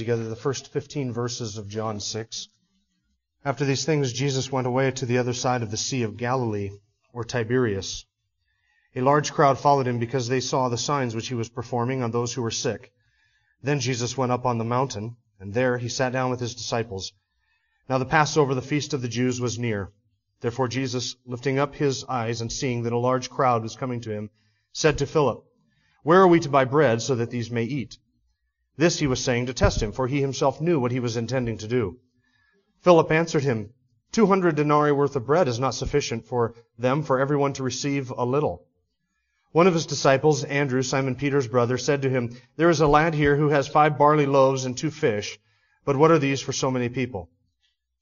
together the first 15 verses of John 6. After these things, Jesus went away to the other side of the Sea of Galilee, or Tiberias. A large crowd followed him because they saw the signs which he was performing on those who were sick. Then Jesus went up on the mountain, and there he sat down with his disciples. Now the Passover, the feast of the Jews, was near. Therefore Jesus, lifting up his eyes and seeing that a large crowd was coming to him, said to Philip, Where are we to buy bread so that these may eat? This he was saying to test him, for he himself knew what he was intending to do. Philip answered him, Two hundred denarii worth of bread is not sufficient for them, for everyone to receive a little. One of his disciples, Andrew, Simon Peter's brother, said to him, There is a lad here who has five barley loaves and two fish, but what are these for so many people?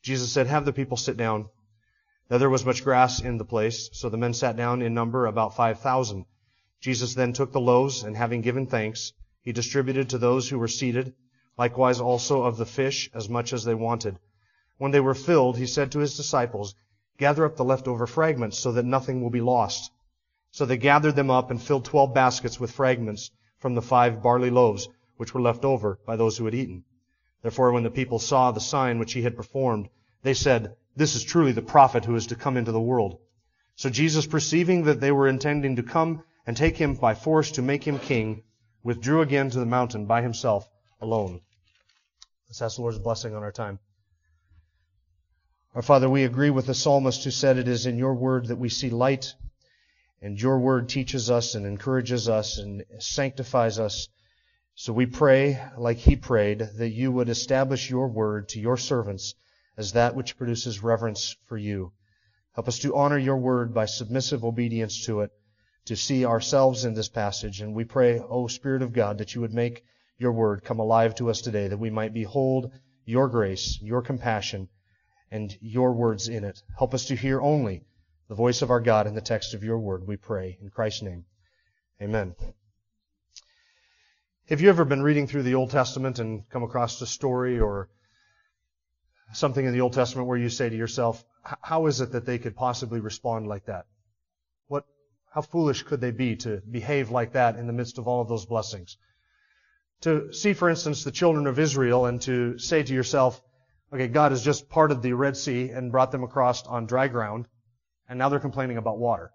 Jesus said, Have the people sit down. Now there was much grass in the place, so the men sat down in number about five thousand. Jesus then took the loaves, and having given thanks, he distributed to those who were seated, likewise also of the fish as much as they wanted. When they were filled, he said to his disciples, Gather up the leftover fragments so that nothing will be lost. So they gathered them up and filled twelve baskets with fragments from the five barley loaves which were left over by those who had eaten. Therefore, when the people saw the sign which he had performed, they said, This is truly the prophet who is to come into the world. So Jesus, perceiving that they were intending to come and take him by force to make him king, withdrew again to the mountain by himself alone. Let's ask the Lord's blessing on our time. Our Father, we agree with the psalmist who said it is in your word that we see light, and your word teaches us and encourages us and sanctifies us. So we pray, like he prayed, that you would establish your word to your servants as that which produces reverence for you. Help us to honor your word by submissive obedience to it to see ourselves in this passage. And we pray, O Spirit of God, that you would make your word come alive to us today, that we might behold your grace, your compassion, and your words in it. Help us to hear only the voice of our God in the text of your word, we pray. In Christ's name. Amen. Have you ever been reading through the Old Testament and come across a story or something in the Old Testament where you say to yourself, how is it that they could possibly respond like that? How foolish could they be to behave like that in the midst of all of those blessings? To see, for instance, the children of Israel and to say to yourself, okay, God has just parted the Red Sea and brought them across on dry ground, and now they're complaining about water.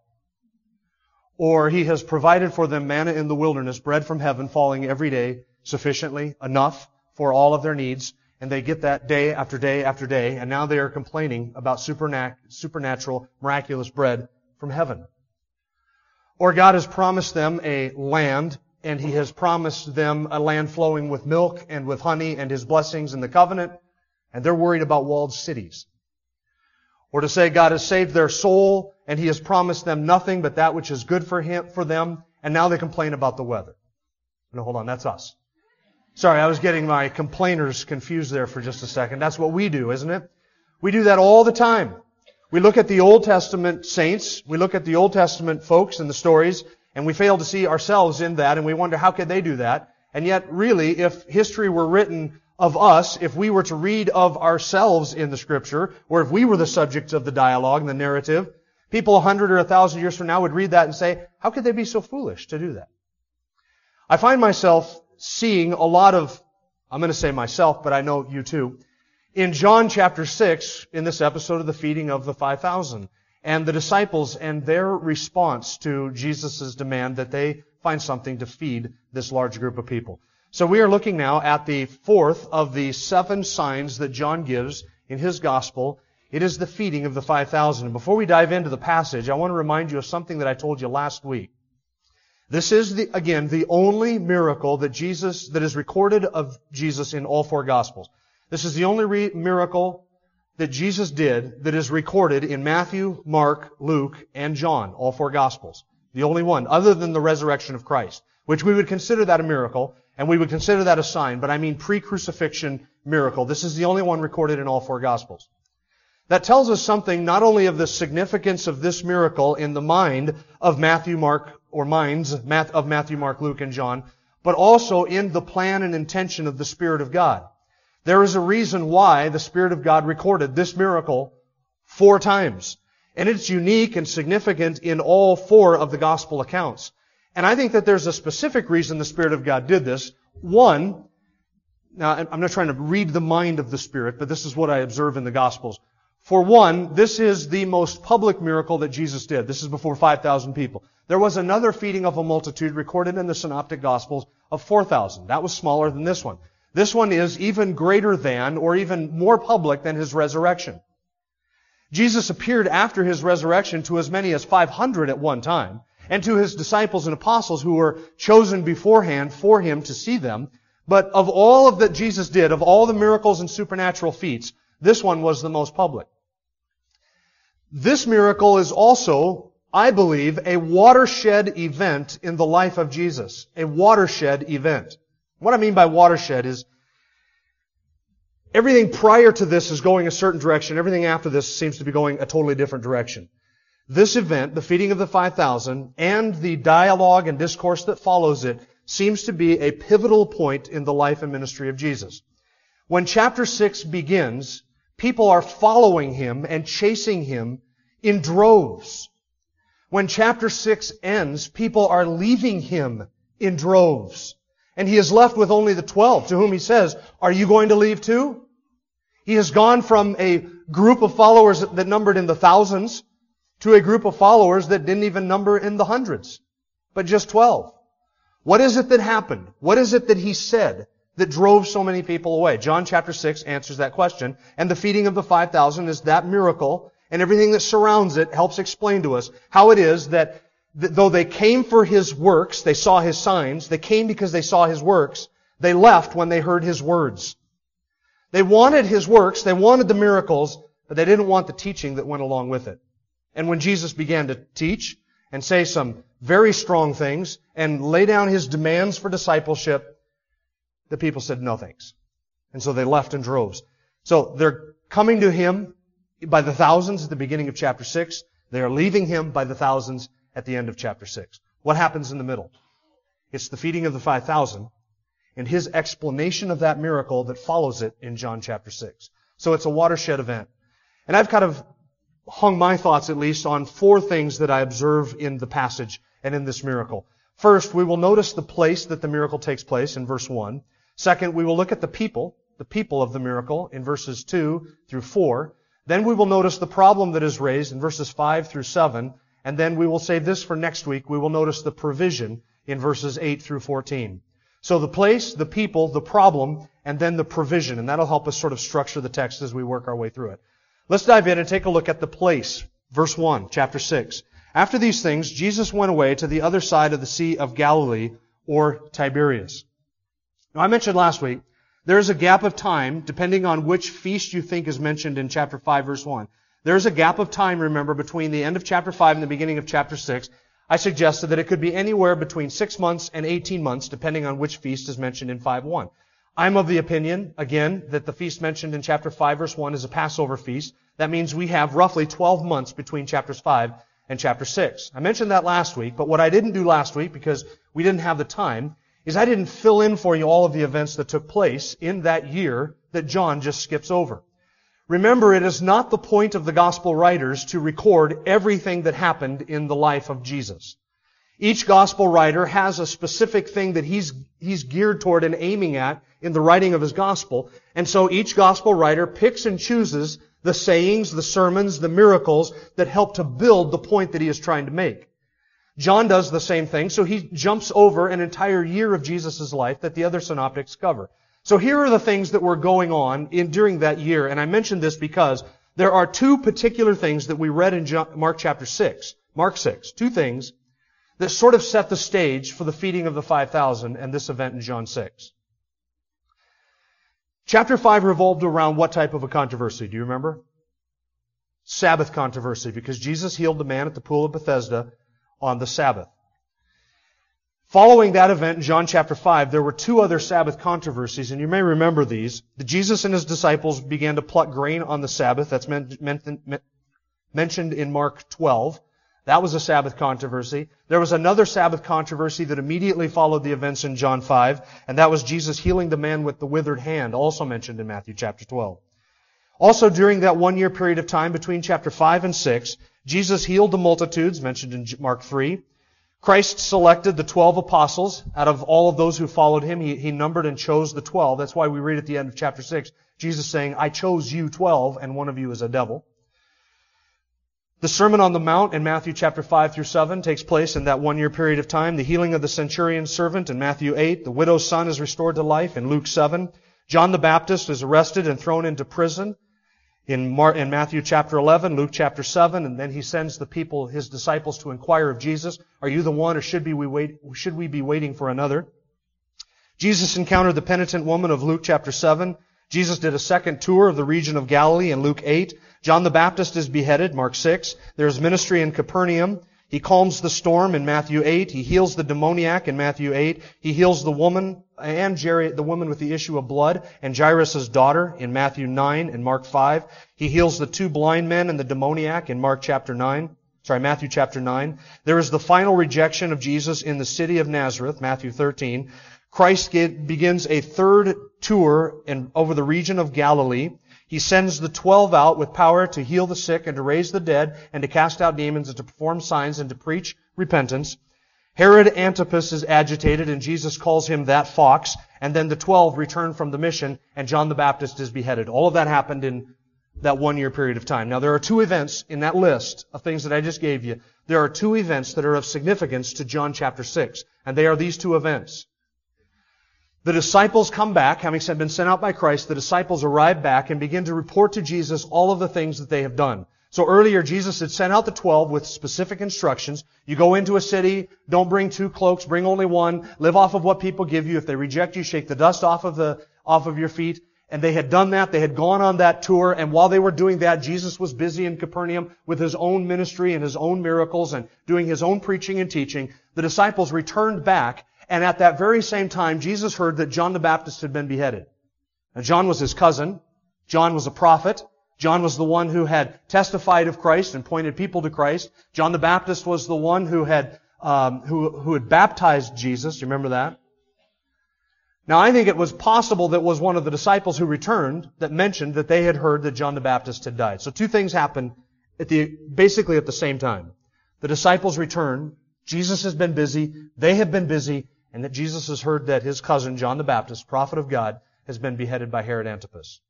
Or He has provided for them manna in the wilderness, bread from heaven falling every day, sufficiently, enough for all of their needs, and they get that day after day after day, and now they are complaining about supernatural, miraculous bread from heaven. Or God has promised them a land, and He has promised them a land flowing with milk and with honey and His blessings in the covenant, and they're worried about walled cities. Or to say God has saved their soul, and He has promised them nothing but that which is good for him, for them, and now they complain about the weather. No, hold on, that's us. Sorry, I was getting my complainers confused there for just a second. That's what we do, isn't it? We do that all the time. We look at the Old Testament saints, we look at the Old Testament folks and the stories, and we fail to see ourselves in that, and we wonder how could they do that? And yet, really, if history were written of us, if we were to read of ourselves in the Scripture, or if we were the subject of the dialogue and the narrative, people a hundred or a thousand years from now would read that and say, how could they be so foolish to do that? I find myself seeing a lot of, I'm going to say myself, but I know you too, in John chapter 6, in this episode of the feeding of the 5,000, and the disciples and their response to Jesus' demand that they find something to feed this large group of people. So we are looking now at the fourth of the seven signs that John gives in his gospel. It is the feeding of the 5,000. And before we dive into the passage, I want to remind you of something that I told you last week. This is the, again, the only miracle that Jesus, that is recorded of Jesus in all four gospels. This is the only re- miracle that Jesus did that is recorded in Matthew, Mark, Luke, and John, all four Gospels. The only one, other than the resurrection of Christ. which we would consider that a miracle, and we would consider that a sign, but I mean pre-crucifixion miracle. This is the only one recorded in all four Gospels. That tells us something not only of the significance of this miracle in the mind of Matthew, Mark, or minds of Matthew, Mark, Luke, and John, but also in the plan and intention of the Spirit of God. There is a reason why the Spirit of God recorded this miracle four times. And it's unique and significant in all four of the gospel accounts. And I think that there's a specific reason the Spirit of God did this. One, now I'm not trying to read the mind of the Spirit, but this is what I observe in the gospels. For one, this is the most public miracle that Jesus did. This is before 5,000 people. There was another feeding of a multitude recorded in the Synoptic Gospels of 4,000. That was smaller than this one. This one is even greater than, or even more public than his resurrection. Jesus appeared after his resurrection to as many as 500 at one time, and to his disciples and apostles who were chosen beforehand for him to see them. But of all of that Jesus did, of all the miracles and supernatural feats, this one was the most public. This miracle is also, I believe, a watershed event in the life of Jesus. A watershed event. What I mean by watershed is everything prior to this is going a certain direction. Everything after this seems to be going a totally different direction. This event, the feeding of the 5,000, and the dialogue and discourse that follows it, seems to be a pivotal point in the life and ministry of Jesus. When chapter 6 begins, people are following him and chasing him in droves. When chapter 6 ends, people are leaving him in droves. And he is left with only the 12 to whom he says, are you going to leave too? He has gone from a group of followers that numbered in the thousands to a group of followers that didn't even number in the hundreds, but just 12. What is it that happened? What is it that he said that drove so many people away? John chapter 6 answers that question, and the feeding of the 5,000 is that miracle, and everything that surrounds it helps explain to us how it is that though they came for his works, they saw his signs, they came because they saw his works, they left when they heard his words. They wanted his works, they wanted the miracles, but they didn't want the teaching that went along with it. And when Jesus began to teach and say some very strong things and lay down his demands for discipleship, the people said no thanks. And so they left in droves. So they're coming to him by the thousands at the beginning of chapter 6. They are leaving him by the thousands at the end of chapter 6. What happens in the middle? It's the feeding of the 5,000 and his explanation of that miracle that follows it in John chapter 6. So it's a watershed event. And I've kind of hung my thoughts at least on four things that I observe in the passage and in this miracle. First, we will notice the place that the miracle takes place in verse 1. Second, we will look at the people, the people of the miracle in verses 2 through 4. Then we will notice the problem that is raised in verses 5 through 7. And then we will save this for next week. We will notice the provision in verses 8 through 14. So the place, the people, the problem, and then the provision. And that'll help us sort of structure the text as we work our way through it. Let's dive in and take a look at the place. Verse 1, chapter 6. After these things, Jesus went away to the other side of the Sea of Galilee, or Tiberias. Now I mentioned last week, there is a gap of time, depending on which feast you think is mentioned in chapter 5, verse 1. There's a gap of time, remember, between the end of chapter 5 and the beginning of chapter 6. I suggested that it could be anywhere between 6 months and 18 months, depending on which feast is mentioned in 5.1. I'm of the opinion, again, that the feast mentioned in chapter 5 verse 1 is a Passover feast. That means we have roughly 12 months between chapters 5 and chapter 6. I mentioned that last week, but what I didn't do last week, because we didn't have the time, is I didn't fill in for you all of the events that took place in that year that John just skips over. Remember, it is not the point of the gospel writers to record everything that happened in the life of Jesus. Each gospel writer has a specific thing that he's, he's geared toward and aiming at in the writing of his gospel. And so each gospel writer picks and chooses the sayings, the sermons, the miracles that help to build the point that he is trying to make. John does the same thing, so he jumps over an entire year of Jesus' life that the other synoptics cover. So here are the things that were going on in, during that year, and I mention this because there are two particular things that we read in John, Mark chapter 6, Mark 6, two things that sort of set the stage for the feeding of the 5,000 and this event in John 6. Chapter 5 revolved around what type of a controversy? Do you remember? Sabbath controversy, because Jesus healed the man at the pool of Bethesda on the Sabbath. Following that event in John chapter 5, there were two other Sabbath controversies, and you may remember these. The Jesus and his disciples began to pluck grain on the Sabbath. That's mentioned in Mark 12. That was a Sabbath controversy. There was another Sabbath controversy that immediately followed the events in John 5, and that was Jesus healing the man with the withered hand, also mentioned in Matthew chapter 12. Also during that one year period of time between chapter 5 and 6, Jesus healed the multitudes, mentioned in Mark 3. Christ selected the 12 apostles. Out of all of those who followed him, he, he numbered and chose the 12. That's why we read at the end of chapter 6, Jesus saying, I chose you 12, and one of you is a devil. The Sermon on the Mount in Matthew chapter 5 through 7 takes place in that one year period of time. The healing of the centurion's servant in Matthew 8. The widow's son is restored to life in Luke 7. John the Baptist is arrested and thrown into prison in, Mar- in Matthew chapter 11, Luke chapter 7, and then he sends the people, his disciples, to inquire of Jesus, are you the one or should, be we, wait, should we be waiting for another? Jesus encountered the penitent woman of Luke chapter 7. Jesus did a second tour of the region of Galilee in Luke 8. John the Baptist is beheaded, Mark 6. There's ministry in Capernaum. He calms the storm in Matthew 8. He heals the demoniac in Matthew 8. He heals the woman and Jerry, the woman with the issue of blood and Jairus' daughter in Matthew 9 and Mark 5. He heals the two blind men and the demoniac in Mark chapter 9. Sorry, Matthew chapter 9. There is the final rejection of Jesus in the city of Nazareth, Matthew 13. Christ begins a third tour in, over the region of Galilee. He sends the twelve out with power to heal the sick and to raise the dead and to cast out demons and to perform signs and to preach repentance. Herod Antipas is agitated and Jesus calls him that fox. And then the twelve return from the mission and John the Baptist is beheaded. All of that happened in that one year period of time. Now there are two events in that list of things that I just gave you. There are two events that are of significance to John chapter 6. And they are these two events. The disciples come back, having been sent out by Christ, the disciples arrive back and begin to report to Jesus all of the things that they have done. So earlier, Jesus had sent out the twelve with specific instructions. You go into a city, don't bring two cloaks, bring only one, live off of what people give you. If they reject you, shake the dust off of the, off of your feet. And they had done that, they had gone on that tour, and while they were doing that, Jesus was busy in Capernaum with his own ministry and his own miracles and doing his own preaching and teaching. The disciples returned back and at that very same time, Jesus heard that John the Baptist had been beheaded. Now, John was his cousin. John was a prophet. John was the one who had testified of Christ and pointed people to Christ. John the Baptist was the one who had um, who, who had baptized Jesus. You remember that? Now, I think it was possible that was one of the disciples who returned that mentioned that they had heard that John the Baptist had died. So two things happened at the basically at the same time. The disciples return. Jesus has been busy. They have been busy and that Jesus has heard that his cousin, John the Baptist, prophet of God, has been beheaded by Herod Antipas.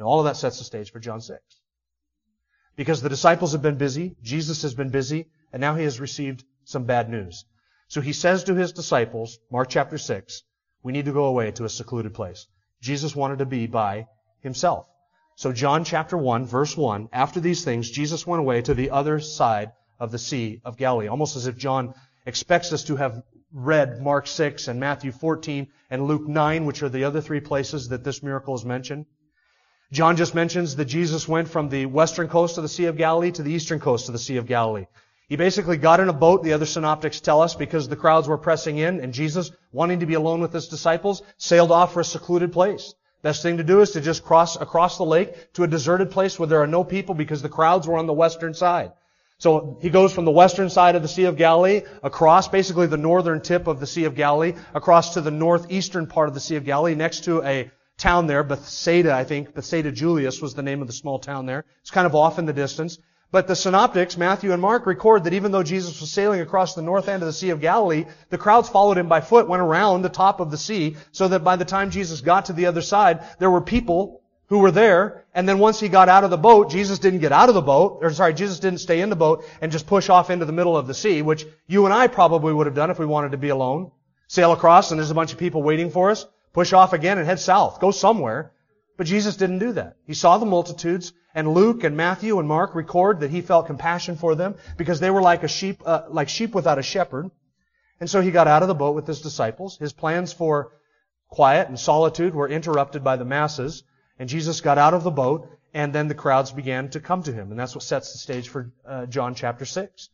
Now all of that sets the stage for John 6. Because the disciples have been busy, Jesus has been busy, and now he has received some bad news. So he says to his disciples, Mark chapter 6, we need to go away to a secluded place. Jesus wanted to be by himself. So John chapter 1, verse 1, after these things, Jesus went away to the other side of the Sea of Galilee. Almost as if John expects us to have read Mark 6 and Matthew 14 and Luke 9, which are the other three places that this miracle is mentioned. John just mentions that Jesus went from the western coast of the Sea of Galilee to the eastern coast of the Sea of Galilee. He basically got in a boat, the other synoptics tell us, because the crowds were pressing in, and Jesus, wanting to be alone with his disciples, sailed off for a secluded place. Best thing to do is to just cross across the lake to a deserted place where there are no people because the crowds were on the western side. So he goes from the western side of the Sea of Galilee across, basically the northern tip of the Sea of Galilee, across to the northeastern part of the Sea of Galilee, next to a town there, Bethsaida, I think. Bethsaida Julias was the name of the small town there. It's kind of off in the distance. But the synoptics, Matthew and Mark, record that even though Jesus was sailing across the north end of the Sea of Galilee, the crowds followed him by foot, went around the top of the sea, so that by the time Jesus got to the other side, there were people who were there. And then once he got out of the boat, Jesus didn't get out of the boat, or sorry, Jesus didn't stay in the boat and just push off into the middle of the sea, which you and I probably would have done if we wanted to be alone. Sail across and there's a bunch of people waiting for us. Push off again and head south. Go somewhere. But Jesus didn't do that. He saw the multitudes, and Luke and Matthew and Mark record that he felt compassion for them because they were like a sheep, uh, like sheep without a shepherd. And so he got out of the boat with his disciples. His plans for quiet and solitude were interrupted by the masses. And Jesus got out of the boat, and then the crowds began to come to him. And that's what sets the stage for uh, John chapter 6.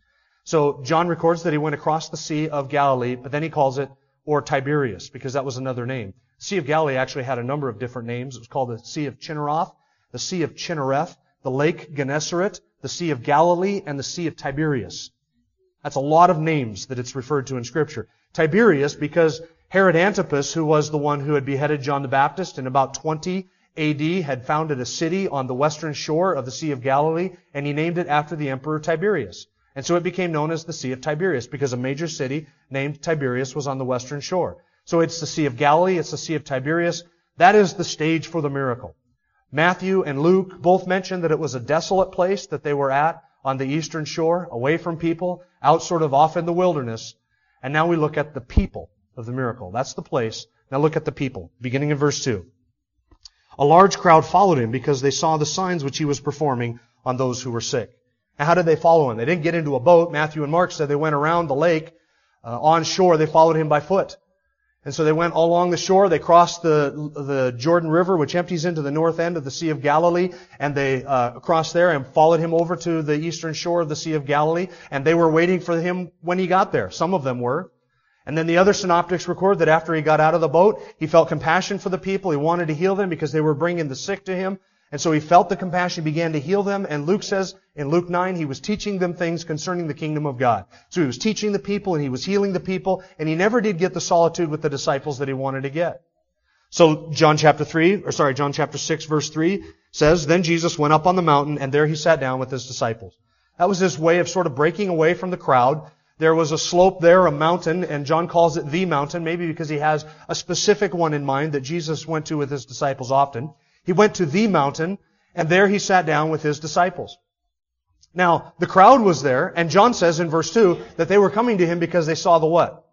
So John records that he went across the Sea of Galilee, but then he calls it or Tiberias because that was another name. Sea of Galilee actually had a number of different names. It was called the Sea of Chinneroth, the Sea of Chinnereth, the Lake Gennesaret, the Sea of Galilee, and the Sea of Tiberias. That's a lot of names that it's referred to in Scripture. Tiberias because Herod Antipas, who was the one who had beheaded John the Baptist in about 20 AD, had founded a city on the western shore of the Sea of Galilee, and he named it after the Emperor Tiberius. And so it became known as the Sea of Tiberias because a major city named Tiberias was on the western shore. So it's the Sea of Galilee, it's the Sea of Tiberias. That is the stage for the miracle. Matthew and Luke both mention that it was a desolate place that they were at on the eastern shore, away from people, out sort of off in the wilderness. And now we look at the people of the miracle. That's the place. Now look at the people, beginning in verse 2. A large crowd followed him because they saw the signs which he was performing on those who were sick. And how did they follow him? They didn't get into a boat. Matthew and Mark said they went around the lake uh, on shore. They followed him by foot. And so they went all along the shore. They crossed the the Jordan River, which empties into the north end of the Sea of Galilee, and they uh, crossed there and followed him over to the eastern shore of the Sea of Galilee. And they were waiting for him when he got there. Some of them were. And then the other synoptics record that after he got out of the boat, he felt compassion for the people. He wanted to heal them because they were bringing the sick to him. And so he felt the compassion, began to heal them, and Luke says in Luke 9, he was teaching them things concerning the kingdom of God. So he was teaching the people and he was healing the people, and he never did get the solitude with the disciples that he wanted to get. So John chapter 3, or sorry, John chapter 6 verse 3 says, Then Jesus went up on the mountain, and there he sat down with his disciples. That was his way of sort of breaking away from the crowd. There was a slope there, a mountain, and John calls it the mountain, maybe because he has a specific one in mind that Jesus went to with his disciples often. He went to the mountain, and there he sat down with his disciples. Now, the crowd was there, and John says in verse 2 that they were coming to him because they saw the what?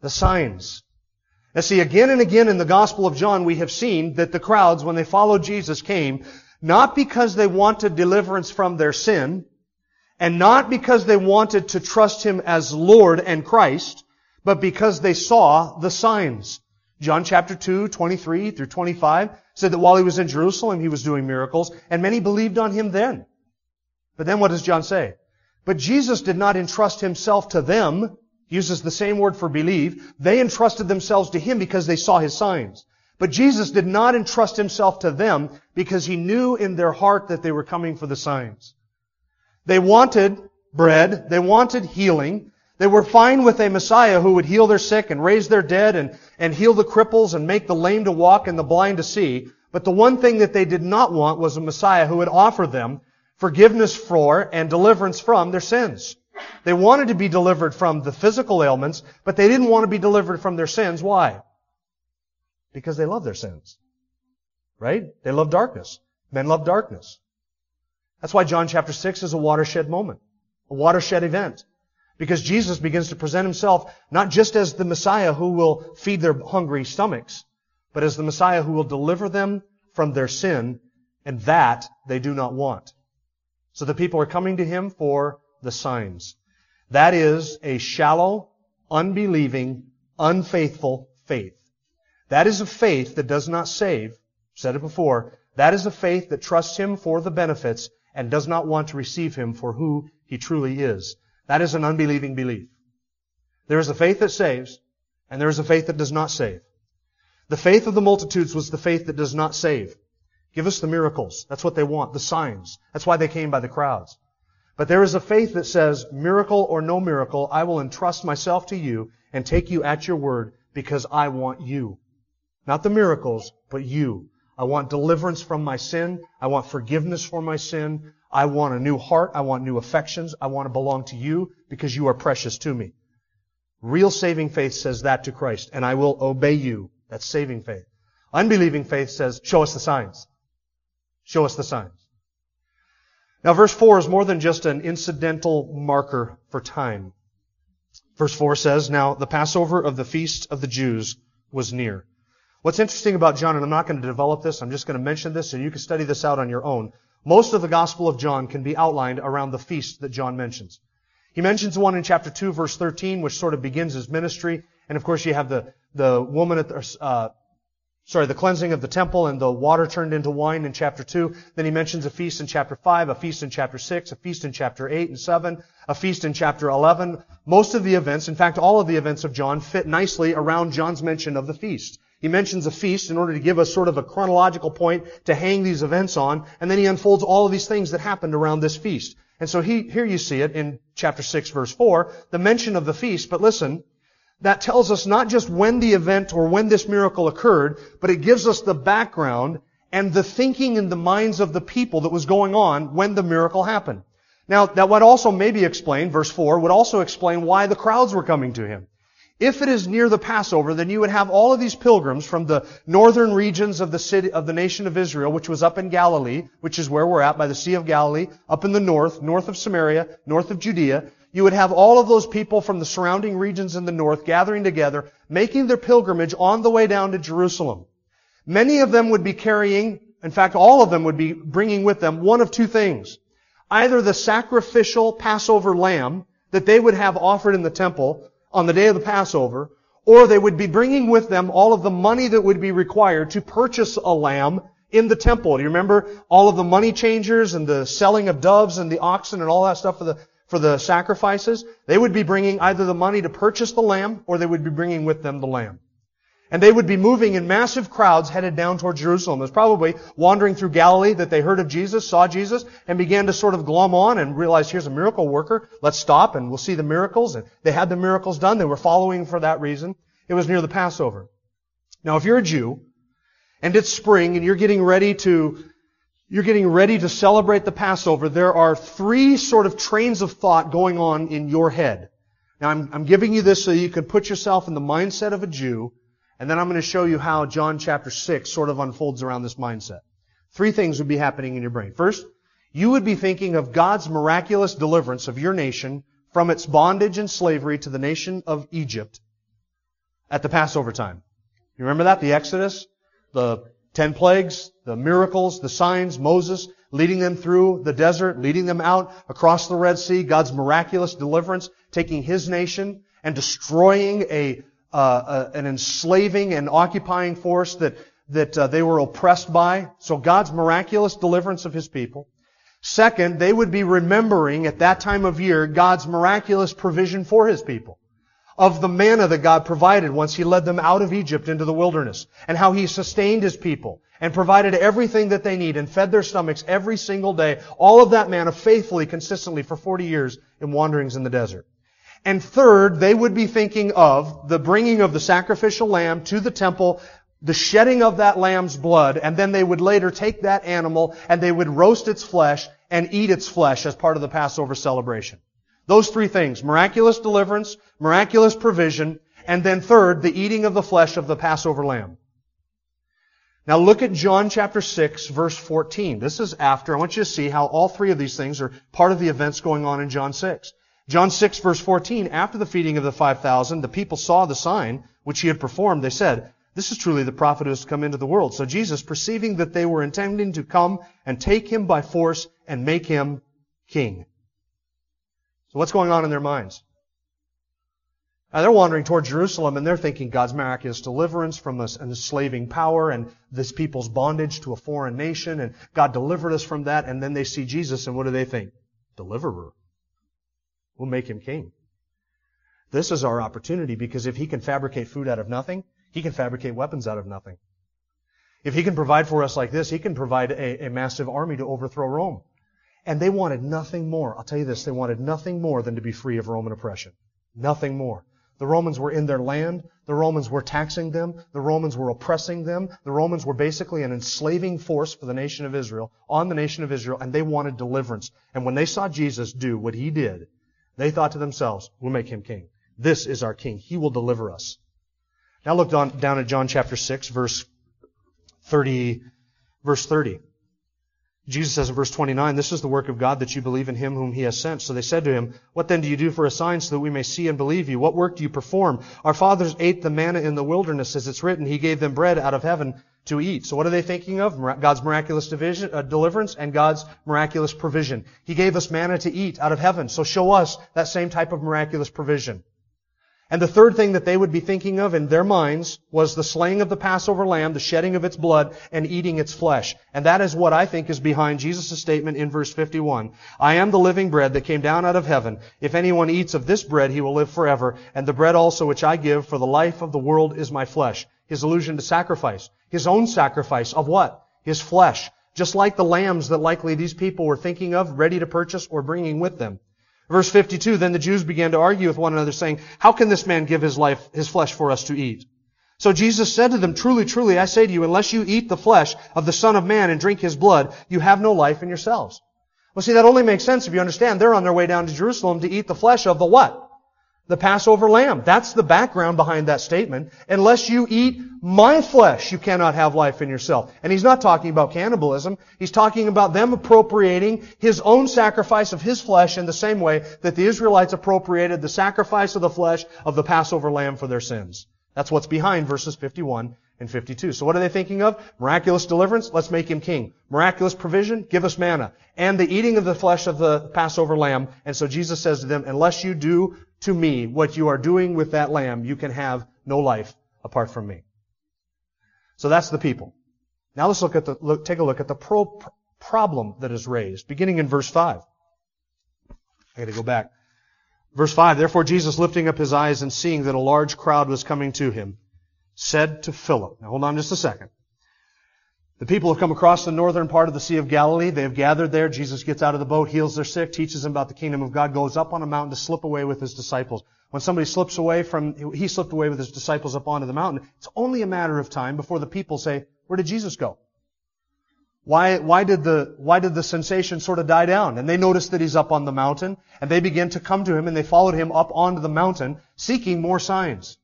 The signs. Now see, again and again in the Gospel of John, we have seen that the crowds, when they followed Jesus, came not because they wanted deliverance from their sin, and not because they wanted to trust Him as Lord and Christ, but because they saw the signs. John chapter 2, 23 through 25 said that while he was in Jerusalem, he was doing miracles, and many believed on him then. But then what does John say? But Jesus did not entrust himself to them. He uses the same word for believe. They entrusted themselves to him because they saw his signs. But Jesus did not entrust himself to them because he knew in their heart that they were coming for the signs. They wanted bread. They wanted healing. They were fine with a Messiah who would heal their sick and raise their dead and, and heal the cripples and make the lame to walk and the blind to see. But the one thing that they did not want was a Messiah who would offer them forgiveness for and deliverance from their sins. They wanted to be delivered from the physical ailments, but they didn't want to be delivered from their sins. Why? Because they love their sins. Right? They love darkness. Men love darkness. That's why John chapter 6 is a watershed moment. A watershed event. Because Jesus begins to present himself not just as the Messiah who will feed their hungry stomachs, but as the Messiah who will deliver them from their sin, and that they do not want. So the people are coming to him for the signs. That is a shallow, unbelieving, unfaithful faith. That is a faith that does not save. Said it before. That is a faith that trusts him for the benefits and does not want to receive him for who he truly is. That is an unbelieving belief. There is a faith that saves, and there is a faith that does not save. The faith of the multitudes was the faith that does not save. Give us the miracles. That's what they want, the signs. That's why they came by the crowds. But there is a faith that says, miracle or no miracle, I will entrust myself to you and take you at your word because I want you. Not the miracles, but you. I want deliverance from my sin. I want forgiveness for my sin. I want a new heart. I want new affections. I want to belong to you because you are precious to me. Real saving faith says that to Christ, and I will obey you. That's saving faith. Unbelieving faith says, show us the signs. Show us the signs. Now verse 4 is more than just an incidental marker for time. Verse 4 says, Now the Passover of the feast of the Jews was near. What's interesting about John, and I'm not going to develop this, I'm just going to mention this, and you can study this out on your own. Most of the Gospel of John can be outlined around the feast that John mentions. He mentions one in chapter 2, verse 13, which sort of begins his ministry. And of course, you have the, the woman at the, uh, sorry, the cleansing of the temple and the water turned into wine in chapter 2. Then he mentions a feast in chapter 5, a feast in chapter 6, a feast in chapter 8 and 7, a feast in chapter 11. Most of the events, in fact, all of the events of John fit nicely around John's mention of the feast. He mentions a feast in order to give us sort of a chronological point to hang these events on, and then he unfolds all of these things that happened around this feast. And so he, here you see it in chapter 6 verse 4, the mention of the feast, but listen, that tells us not just when the event or when this miracle occurred, but it gives us the background and the thinking in the minds of the people that was going on when the miracle happened. Now, that would also maybe explain, verse 4, would also explain why the crowds were coming to him. If it is near the Passover, then you would have all of these pilgrims from the northern regions of the city, of the nation of Israel, which was up in Galilee, which is where we're at, by the Sea of Galilee, up in the north, north of Samaria, north of Judea you would have all of those people from the surrounding regions in the north gathering together, making their pilgrimage on the way down to Jerusalem. Many of them would be carrying, in fact, all of them would be bringing with them one of two things. Either the sacrificial Passover lamb that they would have offered in the temple on the day of the Passover, or they would be bringing with them all of the money that would be required to purchase a lamb in the temple. Do you remember all of the money changers and the selling of doves and the oxen and all that stuff for the for the sacrifices, they would be bringing either the money to purchase the lamb or they would be bringing with them the lamb. And they would be moving in massive crowds headed down toward Jerusalem. Was probably wandering through Galilee that they heard of Jesus, saw Jesus, and began to sort of glom on and realize here's a miracle worker. Let's stop and we'll see the miracles. And they had the miracles done. They were following for that reason. It was near the Passover. Now if you're a Jew, and it's spring, and you're getting ready to you're getting ready to celebrate the Passover, there are three sort of trains of thought going on in your head. Now, I'm, I'm giving you this so you can put yourself in the mindset of a Jew, and then I'm going to show you how John chapter 6 sort of unfolds around this mindset. Three things would be happening in your brain. First, you would be thinking of God's miraculous deliverance of your nation from its bondage and slavery to the nation of Egypt at the Passover time. You remember that? The Exodus? The Ten plagues, the miracles, the signs, Moses leading them through the desert, leading them out across the Red Sea, God's miraculous deliverance, taking His nation and destroying a, uh, an enslaving and occupying force that, that uh, they were oppressed by. So God's miraculous deliverance of His people. Second, they would be remembering at that time of year God's miraculous provision for His people of the manna that God provided once He led them out of Egypt into the wilderness, and how He sustained His people and provided everything that they need and fed their stomachs every single day, all of that manna faithfully, consistently for 40 years in wanderings in the desert. And third, they would be thinking of the bringing of the sacrificial lamb to the temple, the shedding of that lamb's blood, and then they would later take that animal and they would roast its flesh and eat its flesh as part of the Passover celebration. Those three things, miraculous deliverance, miraculous provision, and then third, the eating of the flesh of the Passover lamb. Now look at John chapter 6 verse 14. This is after, I want you to see how all three of these things are part of the events going on in John 6. John 6 verse 14, after the feeding of the 5,000, the people saw the sign which he had performed. They said, this is truly the prophet who has come into the world. So Jesus, perceiving that they were intending to come and take him by force and make him king. So what's going on in their minds? Now they're wandering toward Jerusalem and they're thinking God's miraculous deliverance from this enslaving power and this people's bondage to a foreign nation and God delivered us from that and then they see Jesus and what do they think? Deliverer. We'll make him king. This is our opportunity because if he can fabricate food out of nothing, he can fabricate weapons out of nothing. If he can provide for us like this, he can provide a, a massive army to overthrow Rome. And they wanted nothing more. I'll tell you this, they wanted nothing more than to be free of Roman oppression. Nothing more. The Romans were in their land. The Romans were taxing them. The Romans were oppressing them. The Romans were basically an enslaving force for the nation of Israel, on the nation of Israel, and they wanted deliverance. And when they saw Jesus do what he did, they thought to themselves, we'll make him king. This is our king. He will deliver us. Now look down, down at John chapter 6, verse 30, verse 30. Jesus says in verse 29, This is the work of God that you believe in him whom he has sent. So they said to him, What then do you do for a sign so that we may see and believe you? What work do you perform? Our fathers ate the manna in the wilderness, as it's written, He gave them bread out of heaven to eat. So what are they thinking of? God's miraculous division, uh, deliverance and God's miraculous provision. He gave us manna to eat out of heaven. So show us that same type of miraculous provision. And the third thing that they would be thinking of in their minds was the slaying of the Passover lamb, the shedding of its blood, and eating its flesh. And that is what I think is behind Jesus' statement in verse 51. I am the living bread that came down out of heaven. If anyone eats of this bread, he will live forever. And the bread also which I give for the life of the world is my flesh. His allusion to sacrifice. His own sacrifice of what? His flesh. Just like the lambs that likely these people were thinking of, ready to purchase or bringing with them. Verse 52, then the Jews began to argue with one another saying, how can this man give his life, his flesh for us to eat? So Jesus said to them, truly, truly, I say to you, unless you eat the flesh of the Son of Man and drink his blood, you have no life in yourselves. Well, see, that only makes sense if you understand they're on their way down to Jerusalem to eat the flesh of the what? The Passover lamb. That's the background behind that statement. Unless you eat my flesh, you cannot have life in yourself. And he's not talking about cannibalism. He's talking about them appropriating his own sacrifice of his flesh in the same way that the Israelites appropriated the sacrifice of the flesh of the Passover lamb for their sins. That's what's behind verses 51 and 52. So what are they thinking of? Miraculous deliverance? Let's make him king. Miraculous provision? Give us manna. And the eating of the flesh of the Passover lamb. And so Jesus says to them, unless you do to me what you are doing with that lamb, you can have no life apart from me. So that's the people. Now let's look at the, look, take a look at the pro, problem that is raised, beginning in verse 5. I gotta go back. Verse 5, therefore Jesus lifting up his eyes and seeing that a large crowd was coming to him, said to Philip, now hold on just a second. The people have come across the northern part of the Sea of Galilee. They have gathered there. Jesus gets out of the boat, heals their sick, teaches them about the kingdom of God, goes up on a mountain to slip away with his disciples. When somebody slips away from, he slipped away with his disciples up onto the mountain, it's only a matter of time before the people say, where did Jesus go? Why, why did the, why did the sensation sort of die down? And they notice that he's up on the mountain, and they begin to come to him, and they followed him up onto the mountain, seeking more signs.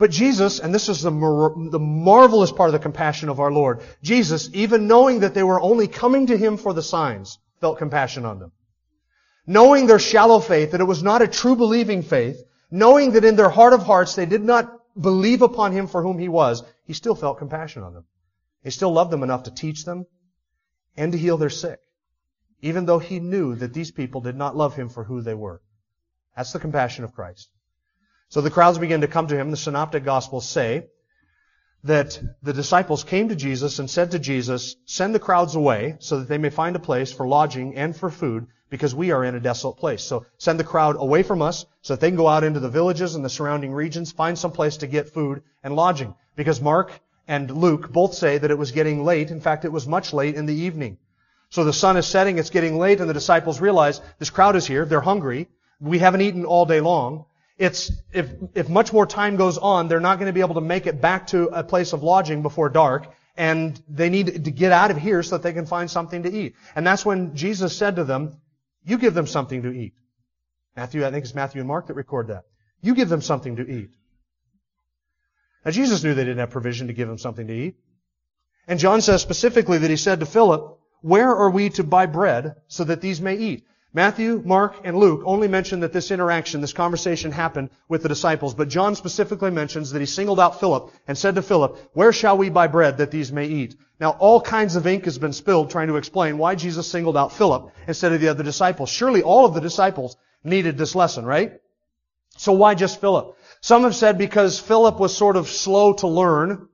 But Jesus, and this is the, mar- the marvelous part of the compassion of our Lord, Jesus, even knowing that they were only coming to Him for the signs, felt compassion on them. Knowing their shallow faith, that it was not a true believing faith, knowing that in their heart of hearts they did not believe upon Him for whom He was, He still felt compassion on them. He still loved them enough to teach them and to heal their sick, even though He knew that these people did not love Him for who they were. That's the compassion of Christ. So the crowds began to come to him. The synoptic gospels say that the disciples came to Jesus and said to Jesus, send the crowds away so that they may find a place for lodging and for food because we are in a desolate place. So send the crowd away from us so that they can go out into the villages and the surrounding regions, find some place to get food and lodging. Because Mark and Luke both say that it was getting late. In fact, it was much late in the evening. So the sun is setting, it's getting late, and the disciples realize this crowd is here, they're hungry, we haven't eaten all day long, it's, if, if much more time goes on, they're not going to be able to make it back to a place of lodging before dark, and they need to get out of here so that they can find something to eat. And that's when Jesus said to them, you give them something to eat. Matthew, I think it's Matthew and Mark that record that. You give them something to eat. Now Jesus knew they didn't have provision to give them something to eat. And John says specifically that he said to Philip, where are we to buy bread so that these may eat? Matthew, Mark, and Luke only mention that this interaction, this conversation happened with the disciples, but John specifically mentions that he singled out Philip and said to Philip, where shall we buy bread that these may eat? Now all kinds of ink has been spilled trying to explain why Jesus singled out Philip instead of the other disciples. Surely all of the disciples needed this lesson, right? So why just Philip? Some have said because Philip was sort of slow to learn,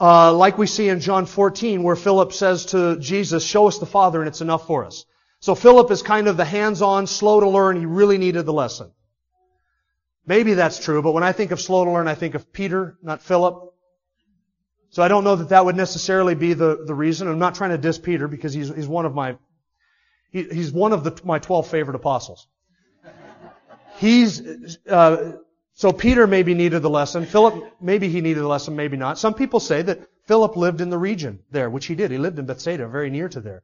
uh, like we see in John 14 where Philip says to Jesus, show us the Father and it's enough for us. So Philip is kind of the hands-on, slow to learn. He really needed the lesson. Maybe that's true, but when I think of slow to learn, I think of Peter, not Philip. So I don't know that that would necessarily be the, the reason. I'm not trying to diss Peter because he's, he's one of my, he, he's one of the, my 12 favorite apostles. He's, uh, so Peter maybe needed the lesson. Philip, maybe he needed the lesson, maybe not. Some people say that Philip lived in the region there, which he did. He lived in Bethsaida, very near to there.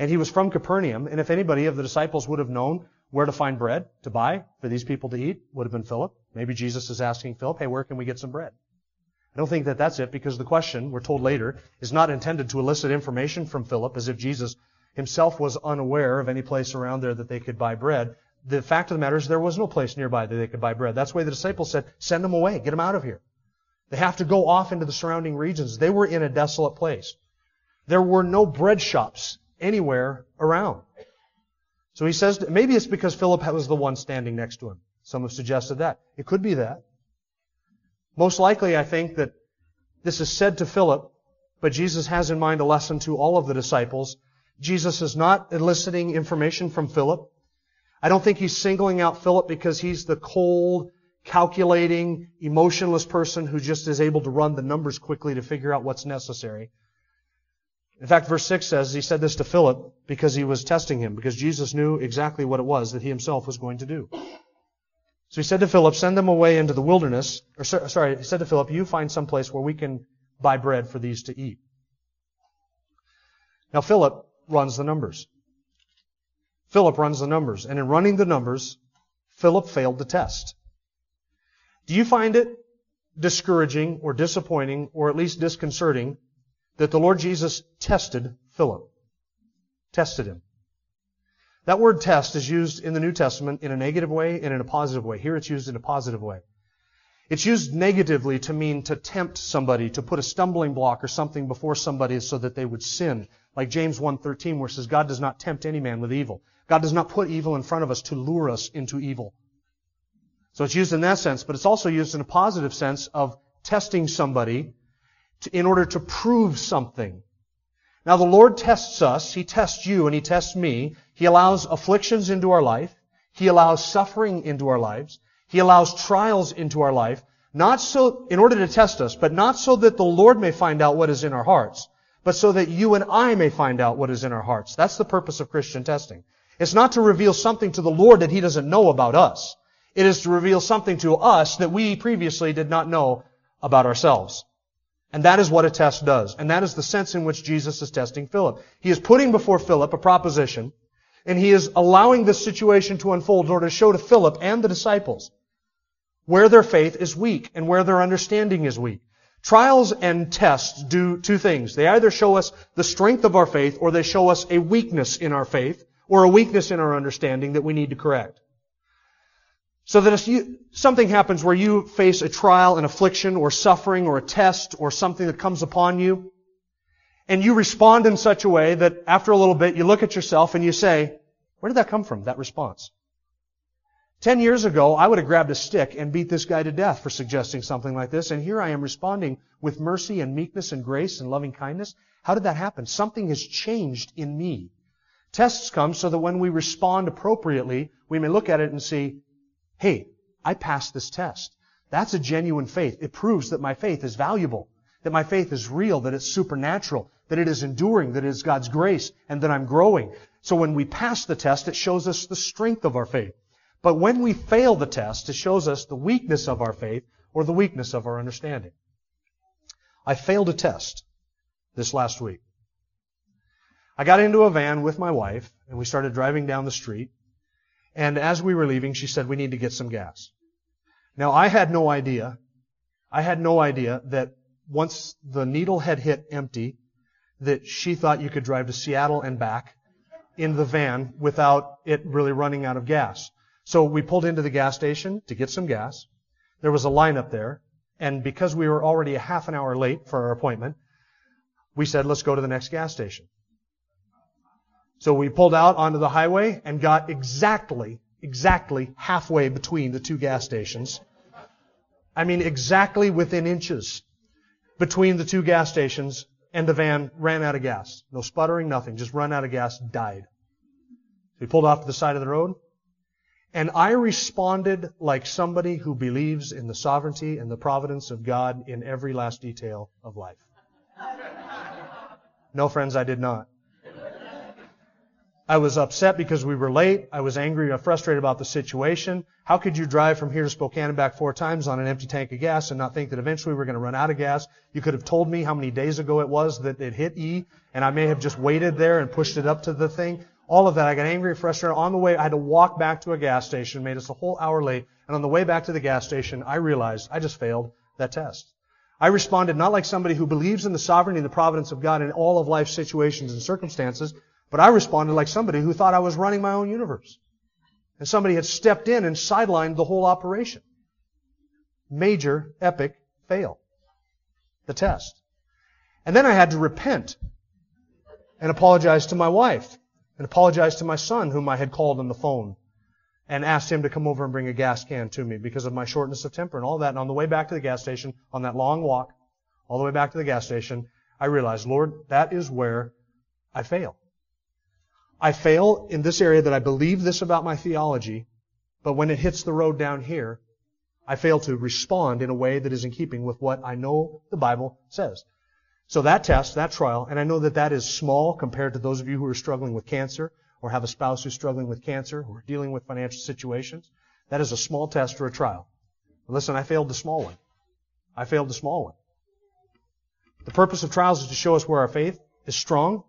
And he was from Capernaum, and if anybody of the disciples would have known where to find bread to buy for these people to eat, would have been Philip. Maybe Jesus is asking Philip, hey, where can we get some bread? I don't think that that's it because the question, we're told later, is not intended to elicit information from Philip as if Jesus himself was unaware of any place around there that they could buy bread. The fact of the matter is there was no place nearby that they could buy bread. That's why the disciples said, send them away, get them out of here. They have to go off into the surrounding regions. They were in a desolate place. There were no bread shops anywhere around. So he says, maybe it's because Philip was the one standing next to him. Some have suggested that. It could be that. Most likely, I think that this is said to Philip, but Jesus has in mind a lesson to all of the disciples. Jesus is not eliciting information from Philip. I don't think he's singling out Philip because he's the cold, calculating, emotionless person who just is able to run the numbers quickly to figure out what's necessary. In fact, verse 6 says he said this to Philip because he was testing him, because Jesus knew exactly what it was that he himself was going to do. So he said to Philip, send them away into the wilderness, or sorry, he said to Philip, you find some place where we can buy bread for these to eat. Now Philip runs the numbers. Philip runs the numbers, and in running the numbers, Philip failed the test. Do you find it discouraging or disappointing or at least disconcerting that the Lord Jesus tested Philip? Tested him. That word test is used in the New Testament in a negative way and in a positive way. Here it's used in a positive way. It's used negatively to mean to tempt somebody, to put a stumbling block or something before somebody so that they would sin. Like James 1.13 where it says, God does not tempt any man with evil. God does not put evil in front of us to lure us into evil. So it's used in that sense, but it's also used in a positive sense of testing somebody in order to prove something. Now the Lord tests us, He tests you and He tests me. He allows afflictions into our life. He allows suffering into our lives. He allows trials into our life, not so, in order to test us, but not so that the Lord may find out what is in our hearts, but so that you and I may find out what is in our hearts. That's the purpose of Christian testing. It's not to reveal something to the Lord that He doesn't know about us. It is to reveal something to us that we previously did not know about ourselves. And that is what a test does. And that is the sense in which Jesus is testing Philip. He is putting before Philip a proposition, and he is allowing this situation to unfold in order to show to Philip and the disciples where their faith is weak and where their understanding is weak. Trials and tests do two things. They either show us the strength of our faith or they show us a weakness in our faith or a weakness in our understanding that we need to correct. So that if you, something happens where you face a trial, an affliction, or suffering, or a test, or something that comes upon you, and you respond in such a way that after a little bit you look at yourself and you say, where did that come from, that response? Ten years ago, I would have grabbed a stick and beat this guy to death for suggesting something like this, and here I am responding with mercy and meekness and grace and loving kindness. How did that happen? Something has changed in me. Tests come so that when we respond appropriately, we may look at it and see, hey, I passed this test. That's a genuine faith. It proves that my faith is valuable, that my faith is real, that it's supernatural, that it is enduring, that it is God's grace, and that I'm growing. So when we pass the test, it shows us the strength of our faith. But when we fail the test, it shows us the weakness of our faith or the weakness of our understanding. I failed a test this last week. I got into a van with my wife and we started driving down the street and as we were leaving, she said, we need to get some gas. Now, I had no idea. I had no idea that once the needle had hit empty, that she thought you could drive to Seattle and back in the van without it really running out of gas. So we pulled into the gas station to get some gas. There was a line up there. And because we were already a half an hour late for our appointment, we said, let's go to the next gas station. So we pulled out onto the highway and got exactly, exactly halfway between the two gas stations. I mean, exactly within inches between the two gas stations, and the van ran out of gas. No sputtering, nothing. Just run out of gas, died. We pulled off to the side of the road, and I responded like somebody who believes in the sovereignty and the providence of God in every last detail of life. No, friends, I did not. I was upset because we were late. I was angry and frustrated about the situation. How could you drive from here to Spokane and back four times on an empty tank of gas and not think that eventually we were going to run out of gas? You could have told me how many days ago it was that it hit E, and I may have just waited there and pushed it up to the thing. All of that. I got angry frustrated. On the way, I had to walk back to a gas station, made us a whole hour late. And on the way back to the gas station, I realized I just failed that test. I responded not like somebody who believes in the sovereignty and the providence of God in all of life's situations and circumstances, but I responded like somebody who thought I was running my own universe. And somebody had stepped in and sidelined the whole operation. Major, epic fail. The test. And then I had to repent and apologize to my wife and apologize to my son whom I had called on the phone and asked him to come over and bring a gas can to me because of my shortness of temper and all that. And on the way back to the gas station, on that long walk, all the way back to the gas station, I realized, Lord, that is where I fail. I fail in this area that I believe this about my theology, but when it hits the road down here, I fail to respond in a way that is in keeping with what I know the Bible says. So that test, that trial, and I know that that is small compared to those of you who are struggling with cancer or have a spouse who's struggling with cancer or dealing with financial situations. That is a small test or a trial. But listen, I failed the small one. I failed the small one. The purpose of trials is to show us where our faith is strong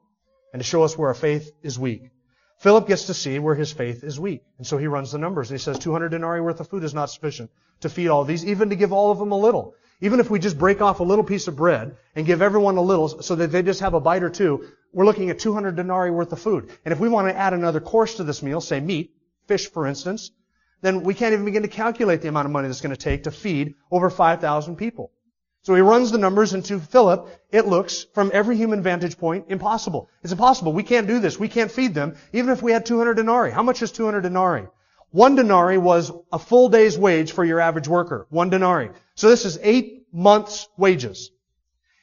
and to show us where our faith is weak. Philip gets to see where his faith is weak. And so he runs the numbers. And he says 200 denarii worth of food is not sufficient to feed all these, even to give all of them a little. Even if we just break off a little piece of bread and give everyone a little so that they just have a bite or two, we're looking at 200 denarii worth of food. And if we want to add another course to this meal, say meat, fish for instance, then we can't even begin to calculate the amount of money that's going to take to feed over 5,000 people. So he runs the numbers and to Philip, it looks, from every human vantage point, impossible. It's impossible. We can't do this. We can't feed them, even if we had 200 denarii. How much is 200 denarii? One denarii was a full day's wage for your average worker. One denarii. So this is eight months' wages.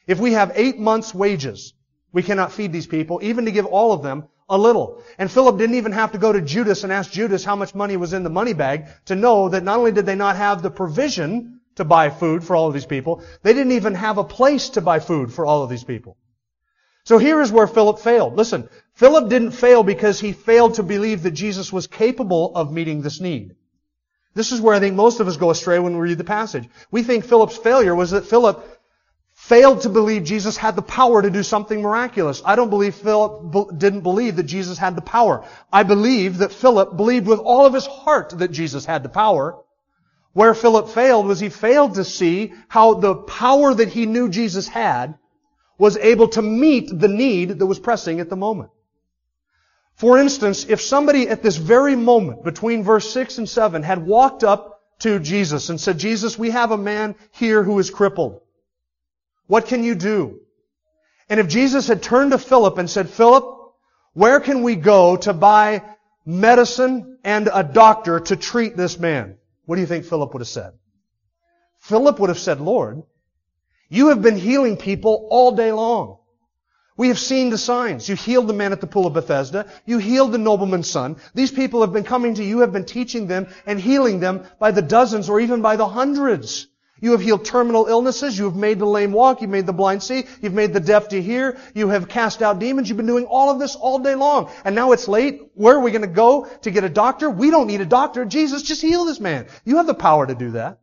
If we have eight months' wages, we cannot feed these people, even to give all of them a little. And Philip didn't even have to go to Judas and ask Judas how much money was in the money bag to know that not only did they not have the provision to buy food for all of these people. They didn't even have a place to buy food for all of these people. So here is where Philip failed. Listen, Philip didn't fail because he failed to believe that Jesus was capable of meeting this need. This is where I think most of us go astray when we read the passage. We think Philip's failure was that Philip failed to believe Jesus had the power to do something miraculous. I don't believe Philip didn't believe that Jesus had the power. I believe that Philip believed with all of his heart that Jesus had the power, where Philip failed was he failed to see how the power that he knew Jesus had was able to meet the need that was pressing at the moment. For instance, if somebody at this very moment between verse 6 and 7 had walked up to Jesus and said, Jesus, we have a man here who is crippled. What can you do? And if Jesus had turned to Philip and said, Philip, where can we go to buy medicine and a doctor to treat this man? What do you think Philip would have said? Philip would have said, Lord, you have been healing people all day long. We have seen the signs. You healed the man at the pool of Bethesda. You healed the nobleman's son. These people have been coming to you, have been teaching them and healing them by the dozens or even by the hundreds. You have healed terminal illnesses. You have made the lame walk. You've made the blind see. You've made the deaf to hear. You have cast out demons. You've been doing all of this all day long. And now it's late. Where are we going to go to get a doctor? We don't need a doctor. Jesus, just heal this man. You have the power to do that.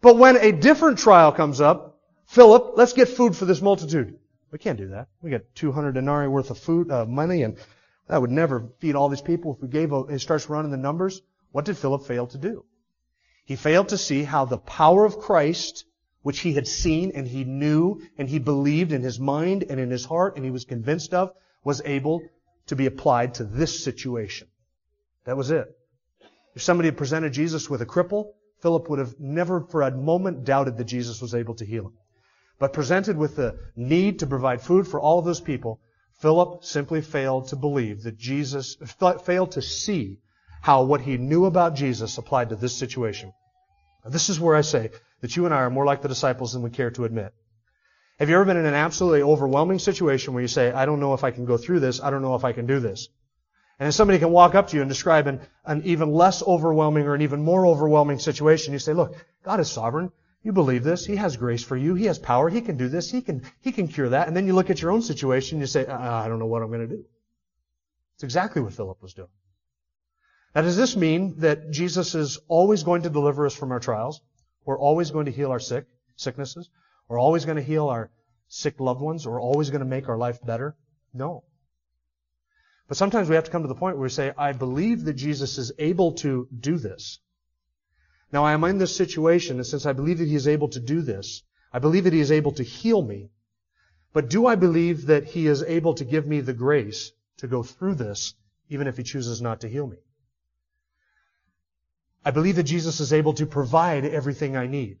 But when a different trial comes up, Philip, let's get food for this multitude. We can't do that. We got 200 denarii worth of food, uh, money, and that would never feed all these people if we gave a, it starts running the numbers. What did Philip fail to do? He failed to see how the power of Christ, which he had seen and he knew and he believed in his mind and in his heart and he was convinced of, was able to be applied to this situation. That was it. If somebody had presented Jesus with a cripple, Philip would have never for a moment doubted that Jesus was able to heal him. But presented with the need to provide food for all of those people, Philip simply failed to believe that Jesus, failed to see how what he knew about Jesus applied to this situation. This is where I say that you and I are more like the disciples than we care to admit. Have you ever been in an absolutely overwhelming situation where you say, I don't know if I can go through this, I don't know if I can do this? And then somebody can walk up to you and describe an, an even less overwhelming or an even more overwhelming situation. You say, look, God is sovereign. You believe this. He has grace for you. He has power. He can do this. He can, he can cure that. And then you look at your own situation and you say, uh, I don't know what I'm going to do. It's exactly what Philip was doing. Now, does this mean that Jesus is always going to deliver us from our trials? We're always going to heal our sick, sicknesses? We're always going to heal our sick loved ones? We're always going to make our life better? No. But sometimes we have to come to the point where we say, I believe that Jesus is able to do this. Now I am in this situation, and since I believe that He is able to do this, I believe that He is able to heal me. But do I believe that He is able to give me the grace to go through this, even if He chooses not to heal me? I believe that Jesus is able to provide everything I need.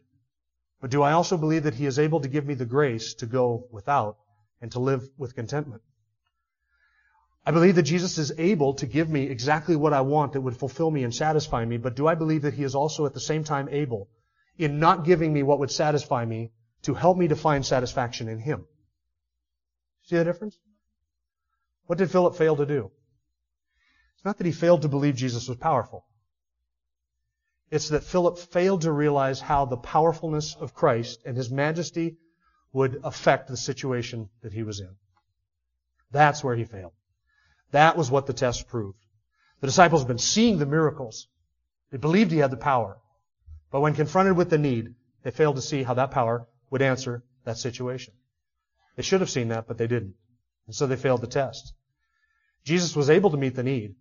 But do I also believe that He is able to give me the grace to go without and to live with contentment? I believe that Jesus is able to give me exactly what I want that would fulfill me and satisfy me, but do I believe that He is also at the same time able, in not giving me what would satisfy me, to help me to find satisfaction in Him? See the difference? What did Philip fail to do? It's not that he failed to believe Jesus was powerful. It's that Philip failed to realize how the powerfulness of Christ and His majesty would affect the situation that he was in. That's where he failed. That was what the test proved. The disciples had been seeing the miracles. They believed he had the power. But when confronted with the need, they failed to see how that power would answer that situation. They should have seen that, but they didn't. And so they failed the test. Jesus was able to meet the need.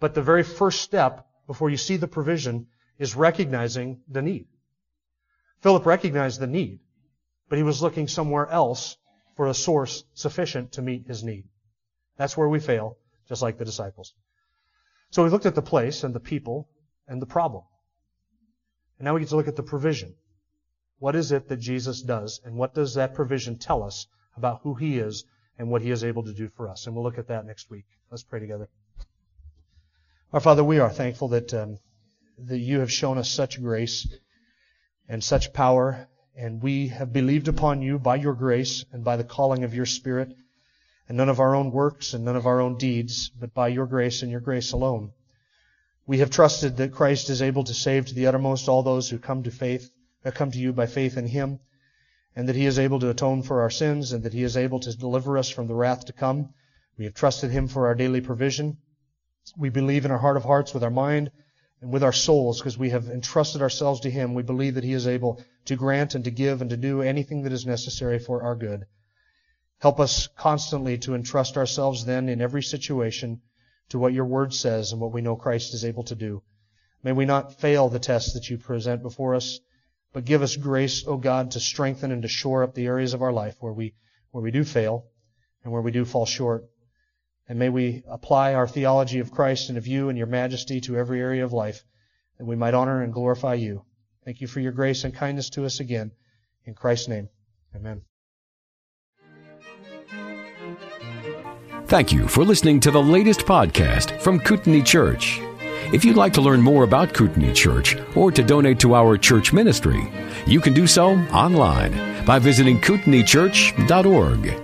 But the very first step before you see the provision is recognizing the need. Philip recognized the need, but he was looking somewhere else for a source sufficient to meet his need. That's where we fail, just like the disciples. So we looked at the place and the people and the problem. And now we get to look at the provision. What is it that Jesus does, and what does that provision tell us about who he is and what he is able to do for us? And we'll look at that next week. Let's pray together. Our Father, we are thankful that um, that you have shown us such grace and such power, and we have believed upon you by your grace and by the calling of your Spirit and none of our own works and none of our own deeds, but by your grace and your grace alone. We have trusted that Christ is able to save to the uttermost all those who come to faith, that come to you by faith in him, and that he is able to atone for our sins and that he is able to deliver us from the wrath to come. We have trusted him for our daily provision. We believe in our heart of hearts with our mind and with our souls because we have entrusted ourselves to him. We believe that he is able to grant and to give and to do anything that is necessary for our good. Help us constantly to entrust ourselves then in every situation to what your word says and what we know Christ is able to do. May we not fail the test that you present before us, but give us grace, O God, to strengthen and to shore up the areas of our life where we, where we do fail and where we do fall short. And may we apply our theology of Christ and of you and your majesty to every area of life that we might honor and glorify you. Thank you for your grace and kindness to us again. In Christ's name, amen. Thank you for listening to the latest podcast from Kootenai Church. If you'd like to learn more about Kootenai Church or to donate to our church ministry, you can do so online by visiting kootenaichurch.org.